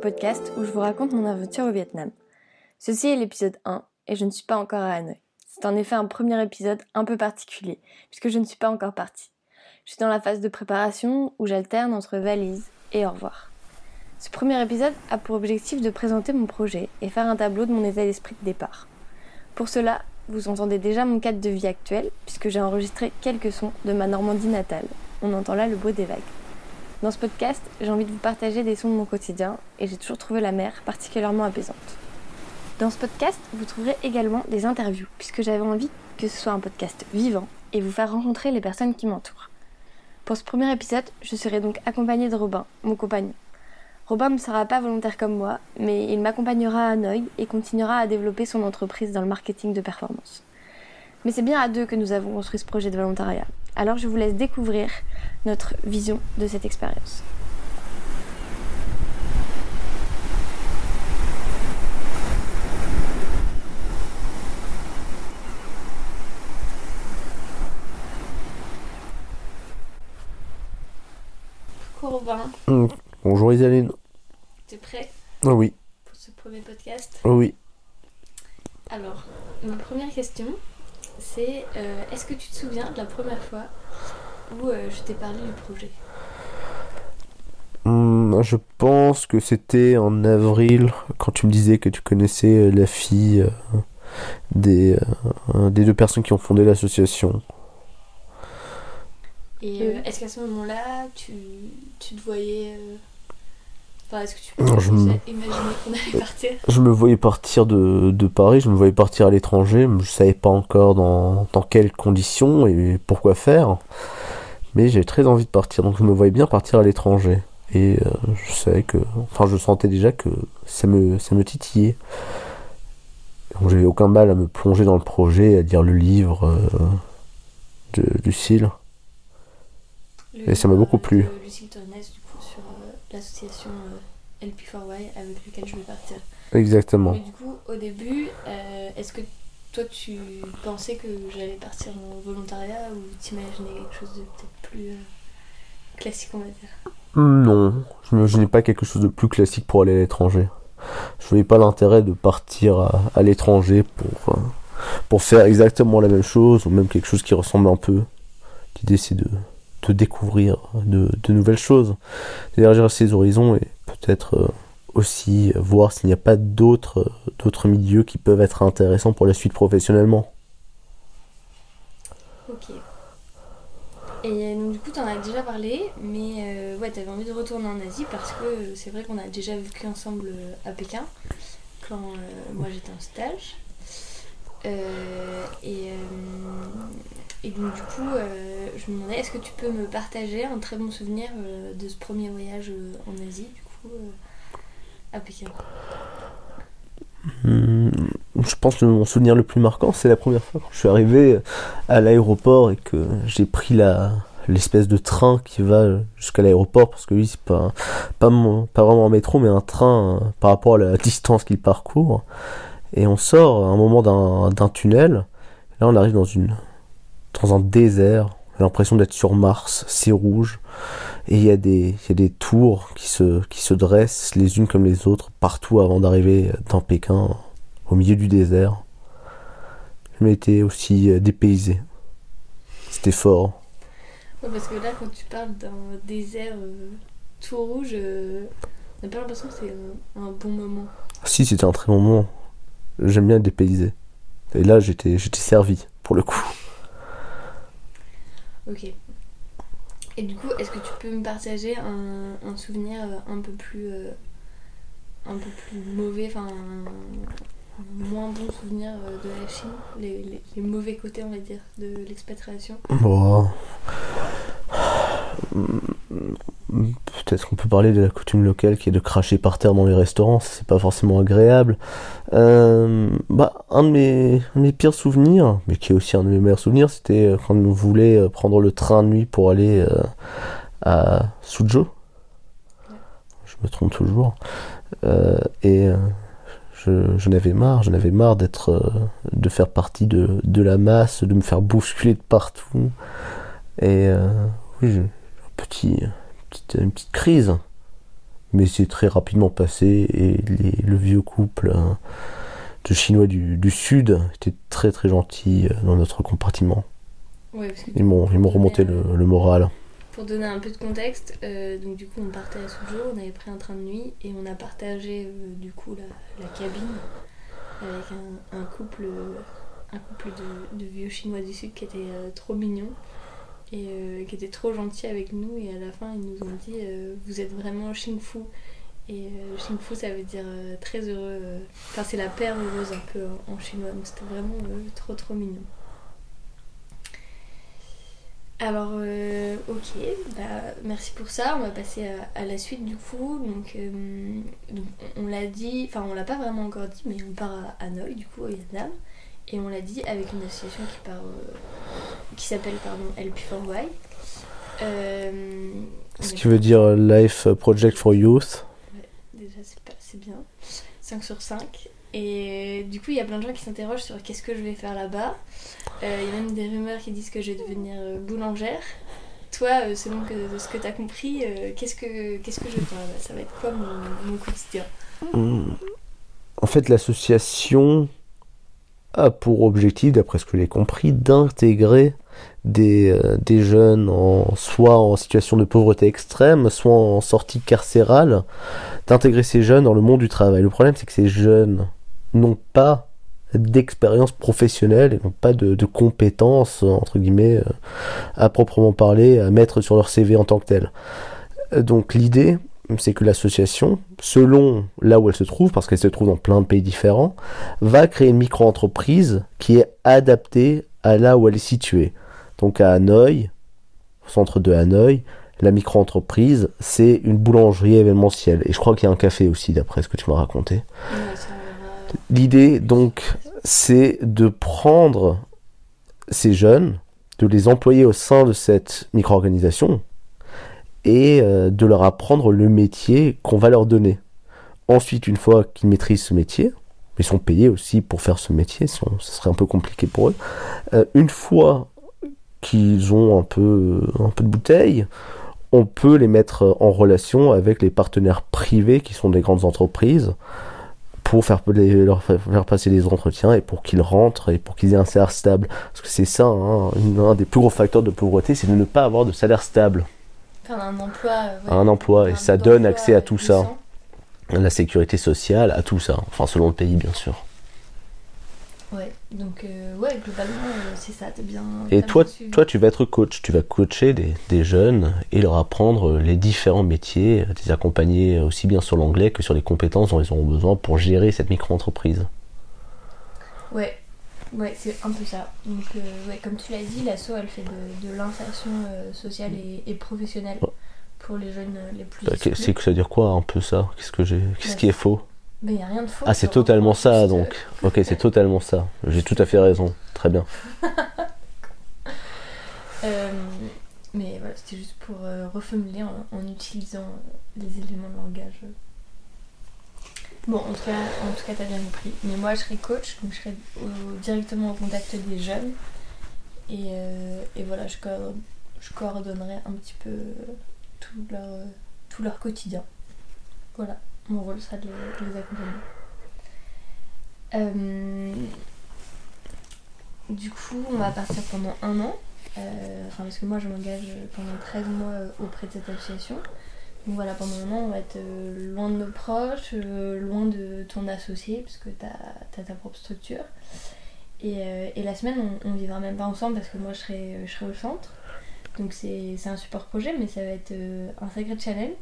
podcast où je vous raconte mon aventure au Vietnam. Ceci est l'épisode 1 et je ne suis pas encore à Hanoï. C'est en effet un premier épisode un peu particulier puisque je ne suis pas encore partie. Je suis dans la phase de préparation où j'alterne entre valise et au revoir. Ce premier épisode a pour objectif de présenter mon projet et faire un tableau de mon état d'esprit de départ. Pour cela, vous entendez déjà mon cadre de vie actuel puisque j'ai enregistré quelques sons de ma Normandie natale. On entend là le bruit des vagues. Dans ce podcast, j'ai envie de vous partager des sons de mon quotidien et j'ai toujours trouvé la mer particulièrement apaisante. Dans ce podcast, vous trouverez également des interviews puisque j'avais envie que ce soit un podcast vivant et vous faire rencontrer les personnes qui m'entourent. Pour ce premier épisode, je serai donc accompagnée de Robin, mon compagnon. Robin ne sera pas volontaire comme moi, mais il m'accompagnera à Hanoï et continuera à développer son entreprise dans le marketing de performance. Mais c'est bien à deux que nous avons construit ce projet de volontariat. Alors je vous laisse découvrir notre vision de cette expérience. Coucou Robin. Mm. Bonjour Isaline. T'es prêt Oh oui. pour ce premier podcast Oh oui. Alors, ma première question, c'est euh, est-ce que tu te souviens de la première fois où euh, je t'ai parlé du projet? Hmm, je pense que c'était en avril quand tu me disais que tu connaissais euh, la fille euh, des, euh, des deux personnes qui ont fondé l'association. Et euh, est-ce qu'à ce moment-là, tu, tu te voyais. euh, Enfin, est-ce que tu peux je me- imaginer qu'on allait partir Je me voyais partir de, de Paris, je me voyais partir à l'étranger, mais je savais pas encore dans, dans quelles conditions et pourquoi faire. Mais j'avais très envie de partir, donc je me voyais bien partir à l'étranger. Et euh, je savais que, enfin, je sentais déjà que ça me, ça me titillait. Donc j'avais aucun mal à me plonger dans le projet, à lire le livre euh, de Lucille. Le Et ça m'a beaucoup euh, plu. Lucille Tornès, du coup, sur euh, l'association euh, LP4Y avec laquelle je vais partir. Exactement. Mais du coup, au début, euh, est-ce que toi tu pensais que j'allais partir en volontariat ou t'imaginais quelque chose de peut-être plus euh, classique, on va dire? Non, je n'imaginais pas quelque chose de plus classique pour aller à l'étranger. Je voyais pas l'intérêt de partir à, à l'étranger pour, pour faire exactement la même chose ou même quelque chose qui ressemble un peu. L'idée c'est de, de découvrir de, nouvelles choses, d'élargir ses horizons et peut-être euh, aussi voir s'il n'y a pas d'autres euh, d'autres milieux qui peuvent être intéressants pour la suite professionnellement. Ok. Et donc, du coup, t'en as déjà parlé, mais euh, ouais, t'avais envie de retourner en Asie parce que euh, c'est vrai qu'on a déjà vécu ensemble euh, à Pékin quand euh, moi j'étais en stage. Euh, et, euh, et donc, du coup, euh, je me demandais est-ce que tu peux me partager un très bon souvenir euh, de ce premier voyage euh, en Asie, du coup, à Pékin? Hmm, Je pense que mon souvenir le plus marquant, c'est la première fois quand je suis arrivé à l'aéroport et que j'ai pris la l'espèce de train qui va jusqu'à l'aéroport parce que oui, c'est pas pas pas vraiment un métro mais un train par rapport à la distance qu'il parcourt et on sort à un moment d'un tunnel. Là, on arrive dans une dans un désert. A l'impression d'être sur Mars. C'est rouge et il y a des il y a des tours qui se qui se dressent les unes comme les autres partout avant d'arriver dans Pékin au milieu du désert. Je m'étais aussi euh, dépaysé. C'était fort. Ouais, parce que là, quand tu parles d'un désert euh, tout rouge, euh, on n'a pas l'impression que c'est un, un bon moment. Si c'était un très bon moment. J'aime bien être dépaysé. Et là j'étais j'étais servi pour le coup. Ok. Et du coup, est-ce que tu peux me partager un, souvenir euh, un peu plus euh, un peu plus mauvais, enfin un, moins bon souvenir euh, de la Chine, les, les- les mauvais côtés, on va dire, de l'expatriation? Bon. Peut-être qu'on peut parler de la coutume locale qui est de cracher par terre dans les restaurants, c'est pas forcément agréable. Euh, bah, un de, mes, mes pires souvenirs, mais qui est aussi un de mes meilleurs souvenirs, c'était euh, quand on voulait euh, prendre le train de nuit pour aller à Suzhou. Je me trompe toujours. Et je, je n'avais marre, je n'avais marre d'être, de faire partie de, de la masse, de me faire bousculer de partout. Et oui, petit, petite, une petite crise. mais c'est très rapidement passé et le vieux couple hein, de Chinois du, Sud était très très gentil euh, dans notre compartiment. ils m'ont remonté le, moral. Pour donner un peu de contexte, euh, donc du coup on partait à Suzhou, on avait pris un train de nuit et on a partagé euh, du coup la, cabine avec un, couple, un couple de, vieux Chinois du Sud qui était trop mignon et qui était trop gentil avec nous et à la fin ils nous ont dit vous êtes vraiment Xing Fu et euh, Fu, ça veut dire euh, très heureux. Euh, enfin, c'est la paire heureuse un peu en, chinois. Donc c'était vraiment euh, trop trop mignon. Alors, ok, bah, merci pour ça. On va passer à, la suite du coup. Donc, on, l'a dit, enfin, on l'a pas vraiment encore dit, mais on part à Hanoï, du coup, au Vietnam. Et on l'a dit avec une association qui, part, qui s'appelle pardon, LP4Y. Ce qui veut dire Life Project for Youth c'est bien. 5 sur 5. Et du coup, il y a plein de gens qui s'interrogent sur qu'est-ce que je vais faire là-bas. Euh, il y a même des rumeurs qui disent que je vais devenir euh, boulangère. Toi, euh, selon que, ce que tu as compris, qu'est-ce que qu'est-ce que je vais faire là-bas? Ça va être quoi mon, quotidien? Hmm. En fait, l'association a pour objectif, d'après ce que j'ai compris, d'intégrer des, des, jeunes en, soit en situation de pauvreté extrême, soit en sortie carcérale, d'intégrer ces jeunes dans le monde du travail. Le problème, c'est que ces jeunes n'ont pas d'expérience professionnelle et n'ont pas de, compétences, entre guillemets, euh, à proprement parler, à mettre sur leur CV en tant que tel. Euh, donc l'idée, c'est que l'association, selon là où elle se trouve, parce qu'elle se trouve dans plein de pays différents, va créer une micro-entreprise qui est adaptée à là où elle est située. Donc à Hanoï, au centre de Hanoï, la micro-entreprise, c'est une boulangerie événementielle. Et je crois qu'il y a un café aussi, d'après ce que tu m'as raconté. L'idée, donc, c'est de prendre ces jeunes, de les employer au sein de cette micro-organisation et euh, de leur apprendre le métier qu'on va leur donner. Ensuite, une fois qu'ils maîtrisent ce métier, ils sont payés aussi pour faire ce métier, ce serait un peu compliqué pour eux. Euh, une fois qu'ils ont un peu, un peu de bouteille, on peut les mettre en relation avec les partenaires privés qui sont des grandes entreprises pour faire, leur faire passer les entretiens et pour qu'ils rentrent et pour qu'ils aient un salaire stable. Parce que c'est ça, hein, un des plus gros facteurs de pauvreté, c'est de ne pas avoir de salaire stable. Enfin, un emploi. un emploi, et ça donne accès à tout ça. La sécurité sociale, à tout ça. Enfin, selon le pays, bien sûr. Ouais, donc euh, ouais, globalement, euh, c'est ça, t'es bien. Et toi, toi, tu vas être coach, tu vas coacher des, des, jeunes et leur apprendre les différents métiers, les accompagner aussi bien sur l'anglais que sur les compétences dont ils auront besoin pour gérer cette micro-entreprise. Ouais, ouais, c'est un peu ça. Donc, euh, ouais, comme tu l'as dit, l'ASSO, elle fait de, de l'insertion sociale et, professionnelle pour les jeunes les plus. Bah, c'est que ça veut dire quoi un peu ça? Qu'est-ce que j'ai, qu'est-ce qui est faux? mais il n'y a rien de faux. Ah, c'est totalement ça, donc. Ok, c'est totalement ça. J'ai tout à fait raison. Très bien. Euh, mais voilà, c'était juste pour euh, reformuler en, utilisant les éléments de langage. Bon, en tout cas, t'as bien compris. Mais moi, je serai coach, donc je serai directement au contact des jeunes. Et, euh, voilà, je, coordonnerai un petit peu tout leur, tout leur quotidien. Voilà mon rôle sera de les, accompagner. Euh, du coup, on va partir pendant un an. Euh, enfin, parce que moi, je m'engage pendant 13 mois auprès de cette association. Donc voilà, pendant un an, on va être euh, loin de nos proches, loin de ton associé, parce que tu as, ta propre structure. Et, la semaine, on, vivra même pas ensemble parce que moi, je serai, je serai au centre. Donc c'est un super projet, mais ça va être un sacré challenge.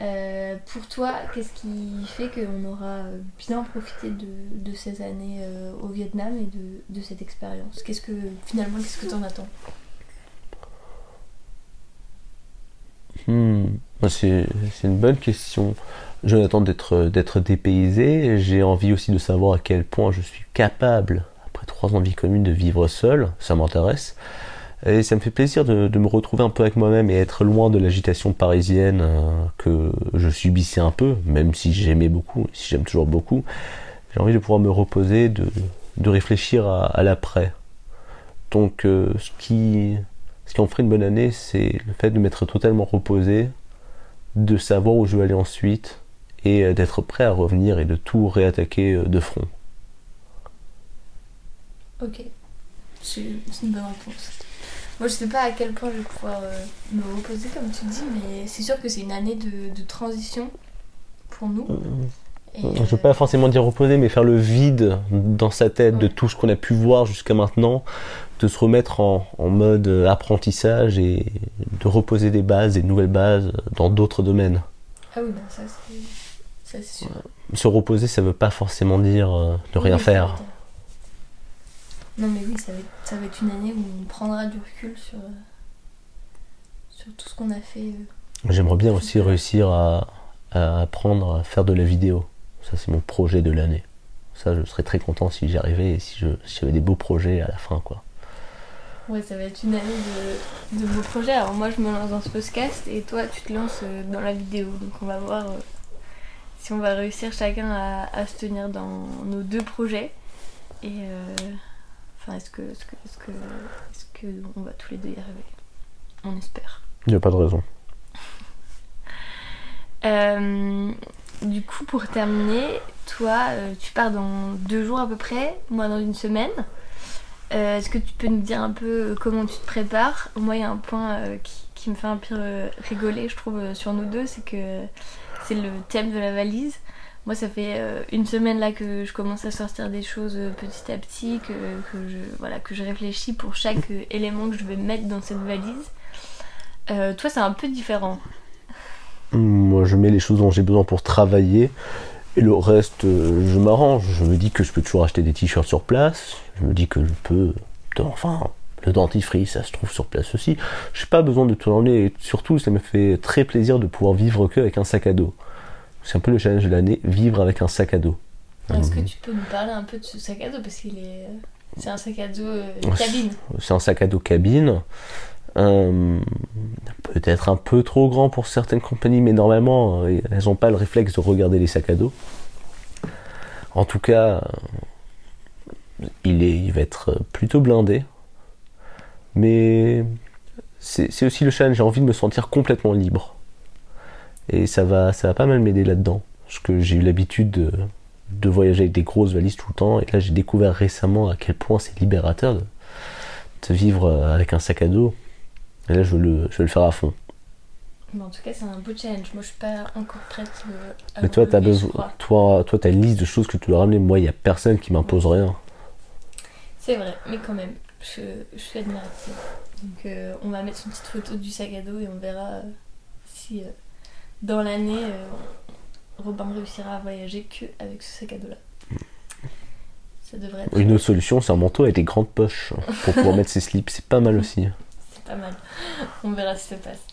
Euh, pour toi, qu'est-ce qui fait qu'on aura bien profité de, ces années euh, au Vietnam et de, cette expérience? Qu'est-ce que finalement, qu'est-ce que tu en attends? C'est une bonne question. Je m'attends d'être dépaysé. J'ai envie aussi de savoir à quel point je suis capable, après trois ans de vie commune, de vivre seul. Ça m'intéresse. Et ça me fait plaisir de, me retrouver un peu avec moi-même et être loin de l'agitation parisienne euh, que je subissais un peu, même si j'aimais beaucoup, si j'aime toujours beaucoup. J'ai envie de pouvoir me reposer, de, réfléchir à, l'après. Donc euh, ce qui en ferait une bonne année, c'est le fait de m'être totalement reposé, de savoir où je veux aller ensuite et euh, d'être prêt à revenir et de tout réattaquer euh, de front. Ok, c'est une bonne réponse. Moi, je sais pas à quel point je vais pouvoir euh, me reposer, comme tu dis, mais c'est sûr que c'est une année de, de, transition pour nous. Je ne veux pas forcément dire reposer, mais faire le vide dans sa tête de tout ce qu'on a pu voir jusqu'à maintenant, de se remettre en, en, mode apprentissage et de reposer des bases, des nouvelles bases dans d'autres domaines. Ah oui, ça c'est sûr. Se reposer, ça veut pas forcément dire euh, ne rien oui, faire. Non mais oui, ça va, être, ça va, être, une année où on prendra du recul sur, sur tout ce qu'on a fait. Euh, J'aimerais bien aussi réussir à, à, apprendre à faire de la vidéo. Ça c'est mon projet de l'année. Ça je serais très content si j'y arrivais et si j'avais si des beaux projets à la fin quoi. Ouais, ça va être une année de, de beaux projets. Alors moi, je me lance dans ce podcast et toi, tu te lances euh, dans la vidéo. Donc on va voir euh, si on va réussir chacun à, à, se tenir dans nos deux projets. Et euh, enfin, est-ce que, est-ce que, est-ce que, est-ce que on va tous les deux y arriver? On espère. Il n'y a pas de raison. Du coup, pour terminer, toi, tu pars dans deux jours à peu près, moi dans une semaine. Euh, Est-ce que tu peux nous dire un peu comment tu te prépares? Moi, il y a un point euh, qui, me fait un peu euh, rigoler, je trouve, euh, sur nous deux, c'est que c'est le thème de la valise. Moi, ça fait euh, une semaine là que je commence à sortir des choses petit à petit, que, que, je, voilà, que je réfléchis pour chaque élément que je vais mettre dans cette valise. toi, c'est un peu différent. Moi, je mets les choses dont j'ai besoin pour travailler. Et le reste, je m'arrange. Je me dis que je peux toujours acheter des t-shirts sur place. Je me dis que je peux. Enfin, le dentifrice, ça se trouve sur place aussi. Je n'ai pas besoin de tout emmener. Et surtout, ça me fait très plaisir de pouvoir vivre que avec un sac à dos. C'est un peu le challenge de l'année, vivre avec un sac à dos. Est-ce que tu peux nous parler un peu de ce sac à dos? Parce qu'il est. C'est un sac à dos euh, cabine. C'est un sac à dos cabine. Euh, peut-être un peu trop grand pour certaines compagnies, mais normalement, elles n'ont pas le réflexe de regarder les sacs à dos. En tout cas, il, est, il va être plutôt blindé. Mais c'est aussi le challenge, j'ai envie de me sentir complètement libre. Et ça va, ça va pas mal m'aider là-dedans. Parce que j'ai eu l'habitude de, voyager avec des grosses valises tout le temps. Et là, j'ai découvert récemment à quel point c'est libérateur de vivre avec un sac à dos. Et là, je veux le, je veux le faire à fond. Bon, en tout cas, c'est un beau challenge. Moi, je suis pas encore prête euh, à Mais toi, tu as besoin. Toi, toi, as une liste de choses que tu dois ramener. Moi, il n'y a personne qui m'impose ouais. rien. C'est vrai, mais quand même, je, je suis admirative. Donc, euh, on va mettre une petite photo du sac à dos et on verra euh, si euh, dans l'année, Robin réussira à voyager que avec ce sac à dos-là. Ça devrait être. Une autre solution, c'est un manteau avec des grandes poches pour pouvoir mettre ses slips. C'est pas mal aussi. Pas mal. On verra si ça passe.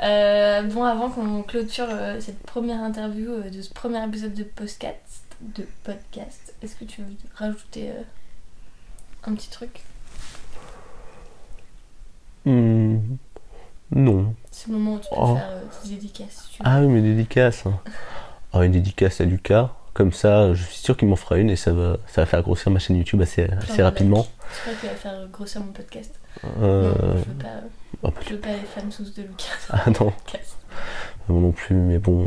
Euh, bon, avant qu'on clôture euh, cette première interview euh, de ce premier épisode de podcast, de podcast, est-ce que tu veux rajouter un petit truc? Mmh, Non. C'est le moment où tu peux oh. faire tes dédicaces. Si ah oui, mes dédicaces. oh, une dédicace à Lucas. Comme ça, je suis sûr qu'il m'en fera une et ça va, ça va faire grossir ma chaîne YouTube assez, assez rapidement. C'est vrai qu'il va faire grossir mon podcast. Euh... Non, je veux pas. Oh, je veux pas les de Lucas. Ah non. Moi non plus, mais bon,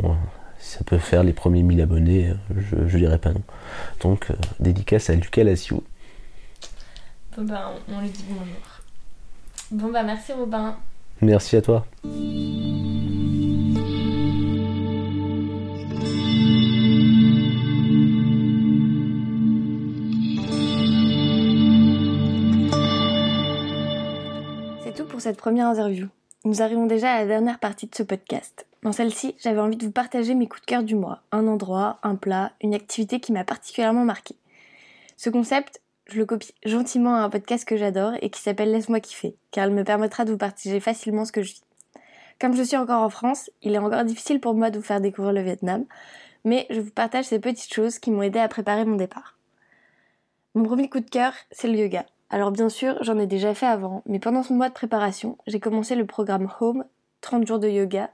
si ça peut faire les premiers 1000 abonnés, je, je dirais pas non. Donc, euh, dédicace à Lucas Lassio. Bon bah, on, on lui dit bonjour. Bon bah, merci Robin. Merci à toi. Cette première interview. Nous arrivons déjà à la dernière partie de ce podcast. Dans celle-ci, j'avais envie de vous partager mes coups de cœur du mois, un endroit, un plat, une activité qui m'a particulièrement marqué. Ce concept, je le copie gentiment à un podcast que j'adore et qui s'appelle Laisse-moi kiffer, car il me permettra de vous partager facilement ce que je vis. Comme je suis encore en France, il est encore difficile pour moi de vous faire découvrir le Vietnam, mais je vous partage ces petites choses qui m'ont aidé à préparer mon départ. Mon premier coup de cœur, c'est le yoga. Alors bien sûr, j'en ai déjà fait avant, mais pendant ce mois de préparation, j'ai commencé le programme Home, 30 jours de yoga,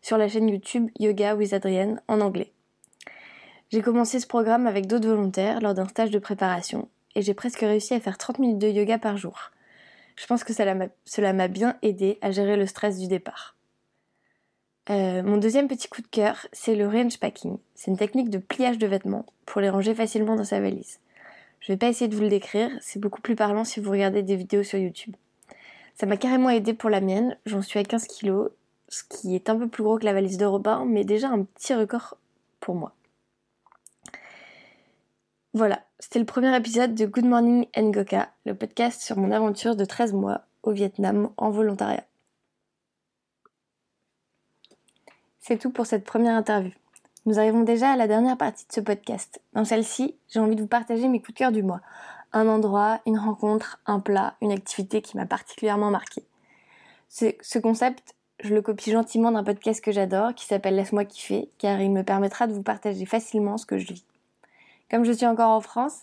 sur la chaîne YouTube Yoga with Adrienne en anglais. J'ai commencé ce programme avec d'autres volontaires lors d'un stage de préparation, et j'ai presque réussi à faire 30 minutes de yoga par jour. Je pense que cela m'a bien aidé à gérer le stress du départ. Euh, mon deuxième petit coup de cœur, c'est le range packing. C'est une technique de pliage de vêtements pour les ranger facilement dans sa valise. Je vais pas essayer de vous le décrire, c'est beaucoup plus parlant si vous regardez des vidéos sur YouTube. Ça m'a carrément aidé pour la mienne, j'en suis à 15 kilos, ce qui est un peu plus gros que la valise de Robin, mais déjà un petit record pour moi. Voilà, c'était le premier épisode de Good Morning Ngoka, le podcast sur mon aventure de 13 mois au Vietnam en volontariat. C'est tout pour cette première interview. Nous arrivons déjà à la dernière partie de ce podcast. Dans celle-ci, j'ai envie de vous partager mes coups de cœur du mois. Un endroit, une rencontre, un plat, une activité qui m'a particulièrement marqué. Ce, concept, je le copie gentiment d'un podcast que j'adore qui s'appelle Laisse-moi kiffer, car il me permettra de vous partager facilement ce que je vis. Comme je suis encore en France,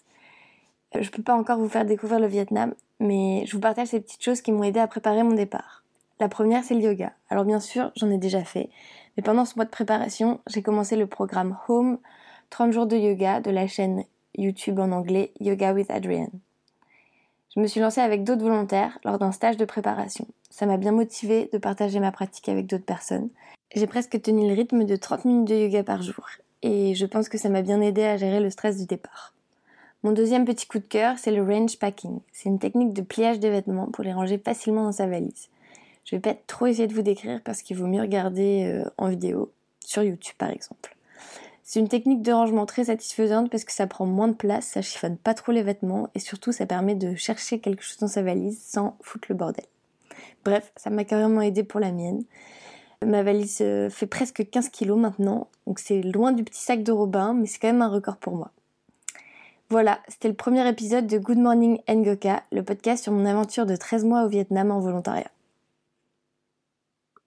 euh, je peux pas encore vous faire découvrir le Vietnam, mais je vous partage ces petites choses qui m'ont aidé à préparer mon départ. La première, c'est le yoga. Alors bien sûr, j'en ai déjà fait, mais pendant ce mois de préparation, j'ai commencé le programme Home 30 jours de yoga de la chaîne YouTube en anglais Yoga with Adrienne. Je me suis lancée avec d'autres volontaires lors d'un stage de préparation. Ça m'a bien motivée de partager ma pratique avec d'autres personnes. J'ai presque tenu le rythme de 30 minutes de yoga par jour et je pense que ça m'a bien aidé à gérer le stress du départ. Mon deuxième petit coup de cœur, c'est le range packing. C'est une technique de pliage des vêtements pour les ranger facilement dans sa valise. Je vais pas trop essayer de vous décrire parce qu'il vaut mieux regarder euh, en vidéo, sur YouTube par exemple. C'est une technique de rangement très satisfaisante parce que ça prend moins de place, ça chiffonne pas trop les vêtements et surtout ça permet de chercher quelque chose dans sa valise sans foutre le bordel. Bref, ça m'a carrément aidé pour la mienne. Ma valise euh, fait presque 15 kilos maintenant, donc c'est loin du petit sac de Robin, mais c'est quand même un record pour moi. Voilà, c'était le premier épisode de Good Morning Ngoka, le podcast sur mon aventure de 13 mois au Vietnam en volontariat.